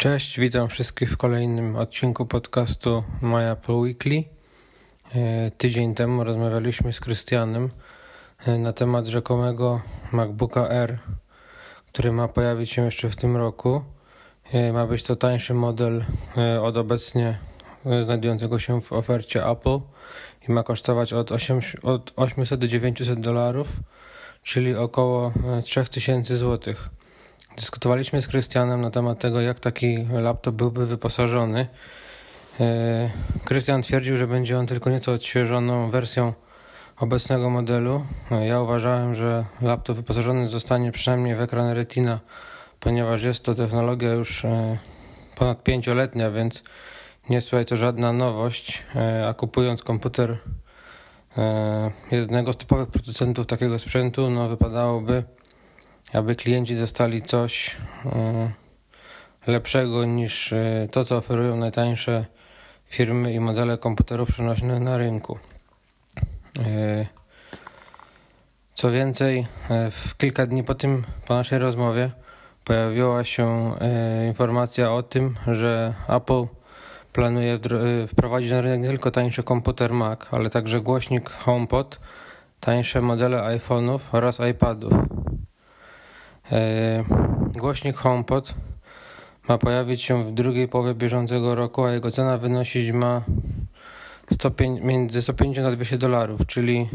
Cześć, witam wszystkich w kolejnym odcinku podcastu My Apple Weekly. E, tydzień temu rozmawialiśmy z Krystianem e, na temat rzekomego MacBooka R, który ma pojawić się jeszcze w tym roku. E, ma być to tańszy model od obecnie znajdującego się w ofercie Apple i ma kosztować od, 8, od 800 do 900 dolarów, czyli około 3000 złotych. Dyskutowaliśmy z Krystianem na temat tego, jak taki laptop byłby wyposażony. E, Krystian twierdził, że będzie on tylko nieco odświeżoną wersją obecnego modelu. E, ja uważałem, że laptop wyposażony zostanie przynajmniej w ekran Retina, ponieważ jest to technologia już e, ponad pięcioletnia, więc nie tutaj to żadna nowość, a kupując komputer jednego z typowych producentów takiego sprzętu, no wypadałoby aby klienci dostali coś e, lepszego niż e, to, co oferują najtańsze firmy i modele komputerów przenośnych na rynku. E, co więcej, w kilka dni po tym, po naszej rozmowie, pojawiła się informacja o tym, że Apple planuje wprowadzić na rynek nie tylko tańszy komputer Mac, ale także głośnik HomePod, tańsze modele iPhone'ów oraz iPadów. E, głośnik HomePod ma pojawić się w drugiej połowie bieżącego roku, a jego cena wynosić ma 105, między 150 a 200 dolarów, czyli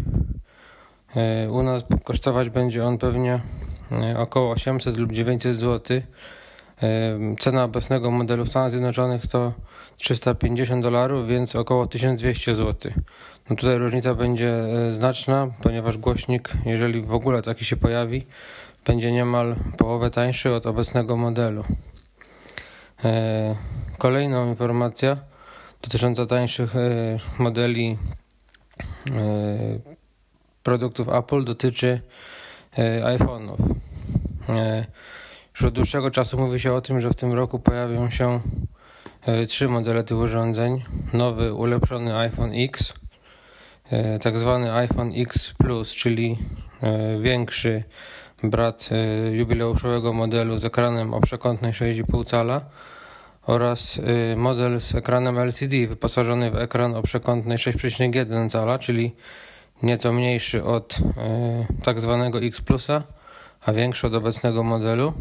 e, u nas kosztować będzie on pewnie e, około 800 lub 900 zł. Cena obecnego modelu w Stanach Zjednoczonych to 350 dolarów, więc około 1200 zł. No tutaj różnica będzie znaczna, ponieważ głośnik, jeżeli w ogóle taki się pojawi, będzie niemal połowę tańszy od obecnego modelu. E, kolejną informacja dotycząca tańszych e, modeli e, produktów Apple dotyczy iPhone'ów. Już od dłuższego czasu mówi się o tym, że w tym roku pojawią się trzy modele tych urządzeń. Nowy, ulepszony iPhone X, tak zwany iPhone X Plus, czyli większy brat jubileuszowego modelu z ekranem o przekątnej 6,5 cala oraz model z ekranem LCD wyposażony w ekran o przekątnej 6,1 cala, czyli nieco mniejszy od tak zwanego X Plusa, a większy od obecnego modelu.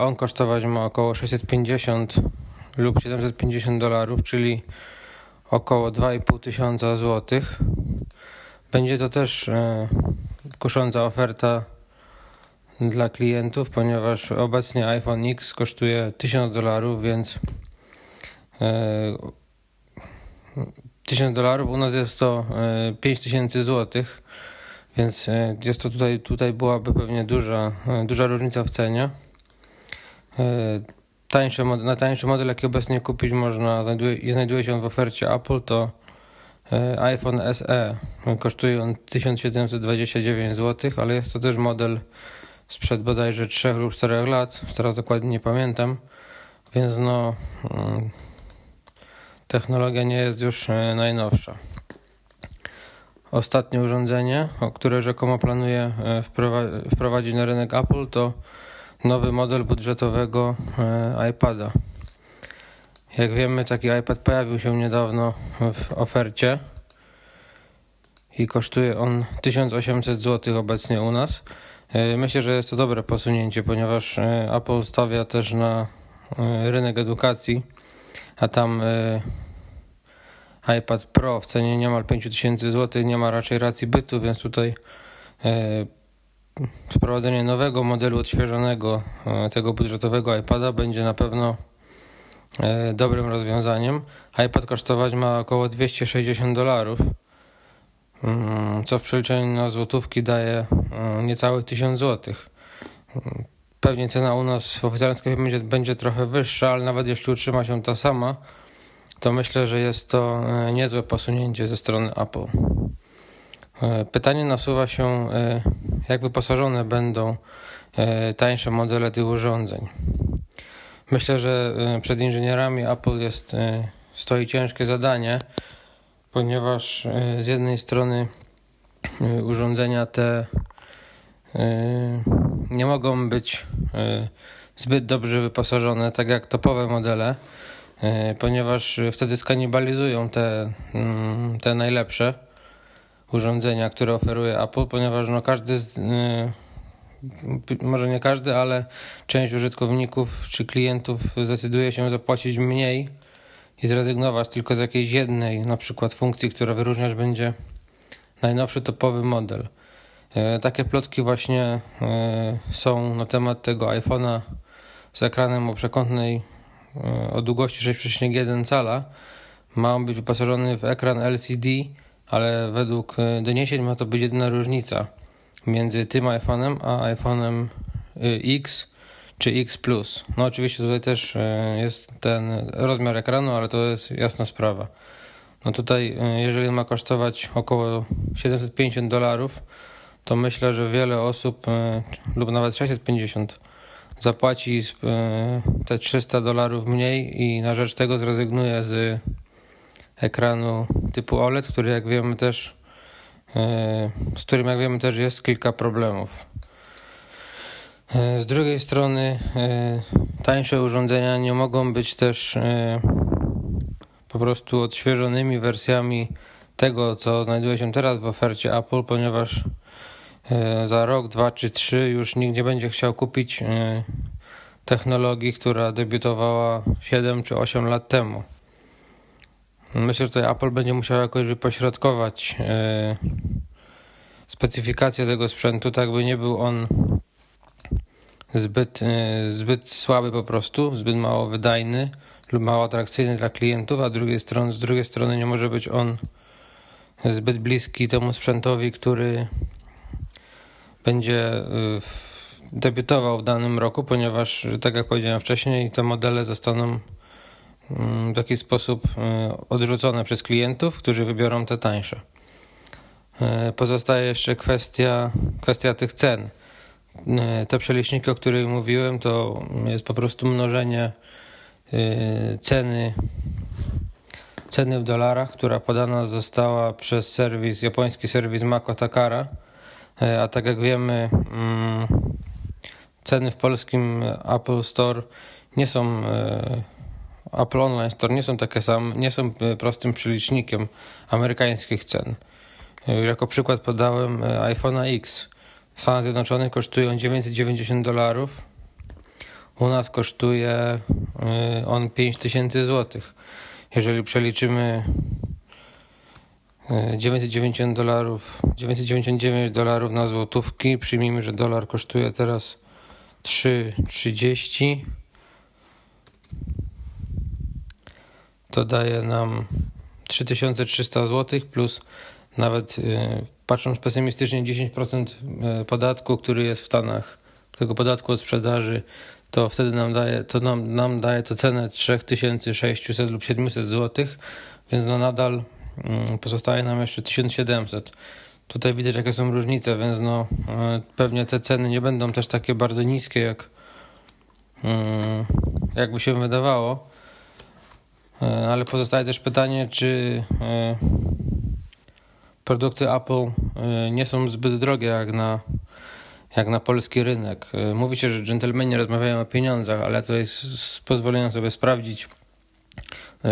On kosztować ma około 650 lub 750 dolarów, czyli około 2,5 tysiąca złotych. Będzie to też kusząca oferta dla klientów, ponieważ obecnie iPhone X kosztuje 1000 dolarów, więc e, 1000 dolarów u nas jest to e, 5000 złotych, więc e, jest to tutaj, tutaj byłaby pewnie duża, e, duża różnica w cenie. E, tańszy, najtańszy model, jaki obecnie kupić można znajduje, i znajduje się w ofercie Apple, to iPhone SE. Kosztuje on 1729 zł, ale jest to też model sprzed bodajże 3 lub 4 lat, teraz dokładnie nie pamiętam, więc no mm, technologia nie jest już najnowsza. Ostatnie urządzenie, które rzekomo planuje wprowadzić na rynek Apple, to nowy model budżetowego e, iPada. Jak wiemy, taki iPad pojawił się niedawno w ofercie i kosztuje on 1800 zł obecnie u nas. E, myślę, że jest to dobre posunięcie, ponieważ e, Apple stawia też na rynek edukacji, a tam iPad Pro w cenie niemal 5000 zł nie ma raczej racji bytu, więc tutaj wprowadzenie nowego modelu odświeżonego tego budżetowego iPada będzie na pewno dobrym rozwiązaniem. iPad kosztować ma około 260 dolarów Mm, co w przeliczeniu na złotówki daje mm, niecałe 1000 złotych. Mm, pewnie cena u nas w oficjalnym sklepie będzie, będzie trochę wyższa, ale nawet jeśli utrzyma się ta sama, to myślę, że jest to e, niezłe posunięcie ze strony Apple. E, pytanie nasuwa się, e, jak wyposażone będą tańsze modele tych urządzeń. Myślę, że przed inżynierami Apple jest, stoi ciężkie zadanie, ponieważ z jednej strony urządzenia te nie mogą być zbyt dobrze wyposażone, tak jak topowe modele, ponieważ wtedy skanibalizują te, mm, te najlepsze urządzenia, które oferuje Apple, ponieważ no każdy z, może nie każdy, ale część użytkowników czy klientów zdecyduje się zapłacić mniej i zrezygnować tylko z jakiejś jednej, na przykład funkcji, która wyróżniać będzie najnowszy topowy model. E, takie plotki właśnie e, są na temat tego iPhone'a z ekranem o przekątnej e, o długości 6,1 cala. Ma on być wyposażony w ekran LCD, ale według doniesień ma to być jedyna różnica między tym iPhone'em a iPhone'em X czy X Plus. No oczywiście tutaj też jest ten rozmiar ekranu, ale to jest jasna sprawa. No tutaj, jeżeli ma kosztować około 750 dolarów, to myślę, że wiele osób, e, lub nawet 650, zapłaci e, te 300 dolarów mniej i na rzecz tego zrezygnuje z ekranu typu OLED, który jak wiemy też, e, z którym jak wiemy też jest kilka problemów. Z drugiej strony tańsze urządzenia nie mogą być też po prostu odświeżonymi wersjami tego, co znajduje się teraz w ofercie Apple, ponieważ E, za rok, dwa czy trzy już nikt nie będzie chciał kupić e, technologii, która debiutowała 7 czy 8 lat temu. Myślę, że tutaj Apple będzie musiał jakoś wypośrodkować e, specyfikację tego sprzętu, tak by nie był on zbyt, zbyt słaby po prostu, zbyt mało wydajny lub mało atrakcyjny dla klientów, a drugiej strony, z drugiej strony nie może być on zbyt bliski temu sprzętowi, który będzie y, debiutował w danym roku, ponieważ, tak jak powiedziałem wcześniej, te modele zostaną mm, w jakiś sposób y, odrzucone przez klientów, którzy wybiorą te tańsze. Y, pozostaje jeszcze kwestia, kwestia tych cen. Te przeliczniki, o których mówiłem, to jest po prostu mnożenie ceny ceny w dolarach, która podana została przez serwis, japoński serwis Mako Takara a tak jak wiemy, mm, ceny w polskim Apple Store nie są e, Apple Online Store nie są takie same, nie są e, prostym przelicznikiem amerykańskich cen. Jako przykład podałem iPhone'a X. W Stanach Zjednoczonych kosztują 990 dolarów. U nas kosztuje on 5000 zł. Jeżeli przeliczymy 990 dolarów, 999 dolarów na złotówki. Przyjmijmy, że dolar kosztuje teraz 3,30. To daje nam 3300 zł plus nawet y, patrząc pesymistycznie 10% y, podatku, który jest w Stanach, tego podatku od sprzedaży, to wtedy nam daje to, nam, nam daje to cenę 3600 lub 700 zł, więc no nadal pozostaje nam jeszcze 1700. Tutaj widać, jakie są różnice, więc no, e, pewnie te ceny nie będą też takie bardzo niskie, jak mm, jakby się wydawało. E, ale pozostaje też pytanie, czy e, produkty Apple nie są zbyt drogie jak na, jak na polski rynek. Mówi się, że dżentelmeni rozmawiają o pieniądzach, ale to jest z pozwolenia sobie sprawdzić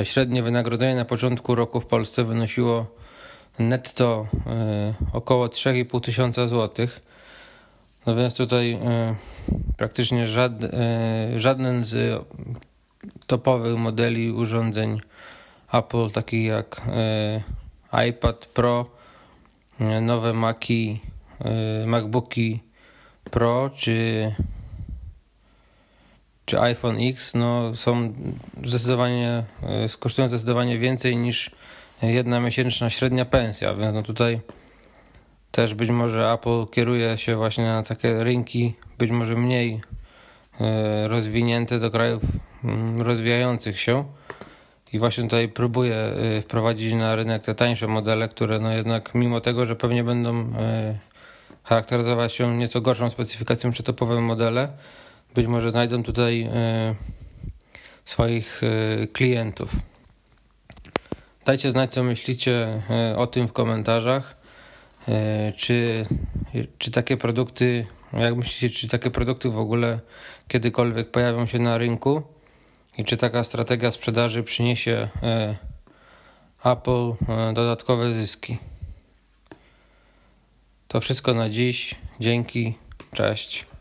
średnie wynagrodzenie na początku roku w Polsce wynosiło netto e, około 3,5 tysiąca złotych. No więc tutaj e, praktycznie żaden z topowych modeli urządzeń Apple, takich jak iPad Pro, nowe Maci, MacBooki Pro czy czy iPhone X no, są zdecydowanie, e, kosztują zdecydowanie więcej niż jedna miesięczna średnia pensja, więc no tutaj też być może Apple kieruje się właśnie na takie rynki być może mniej e, rozwinięte do krajów mm, rozwijających się. I właśnie tutaj próbuje e, wprowadzić na rynek te tańsze modele, które no jednak mimo tego, że pewnie będą charakteryzować się nieco gorszą specyfikacją czy topowe modele, być może znajdą tutaj e, swoich e, klientów. Dajcie znać, co myślicie e, o tym w komentarzach. Czy, czy takie produkty Jak myślicie, czy takie produkty w ogóle kiedykolwiek pojawią się na rynku i czy taka strategia sprzedaży przyniesie Apple dodatkowe zyski? To wszystko na dziś. Dzięki. Cześć.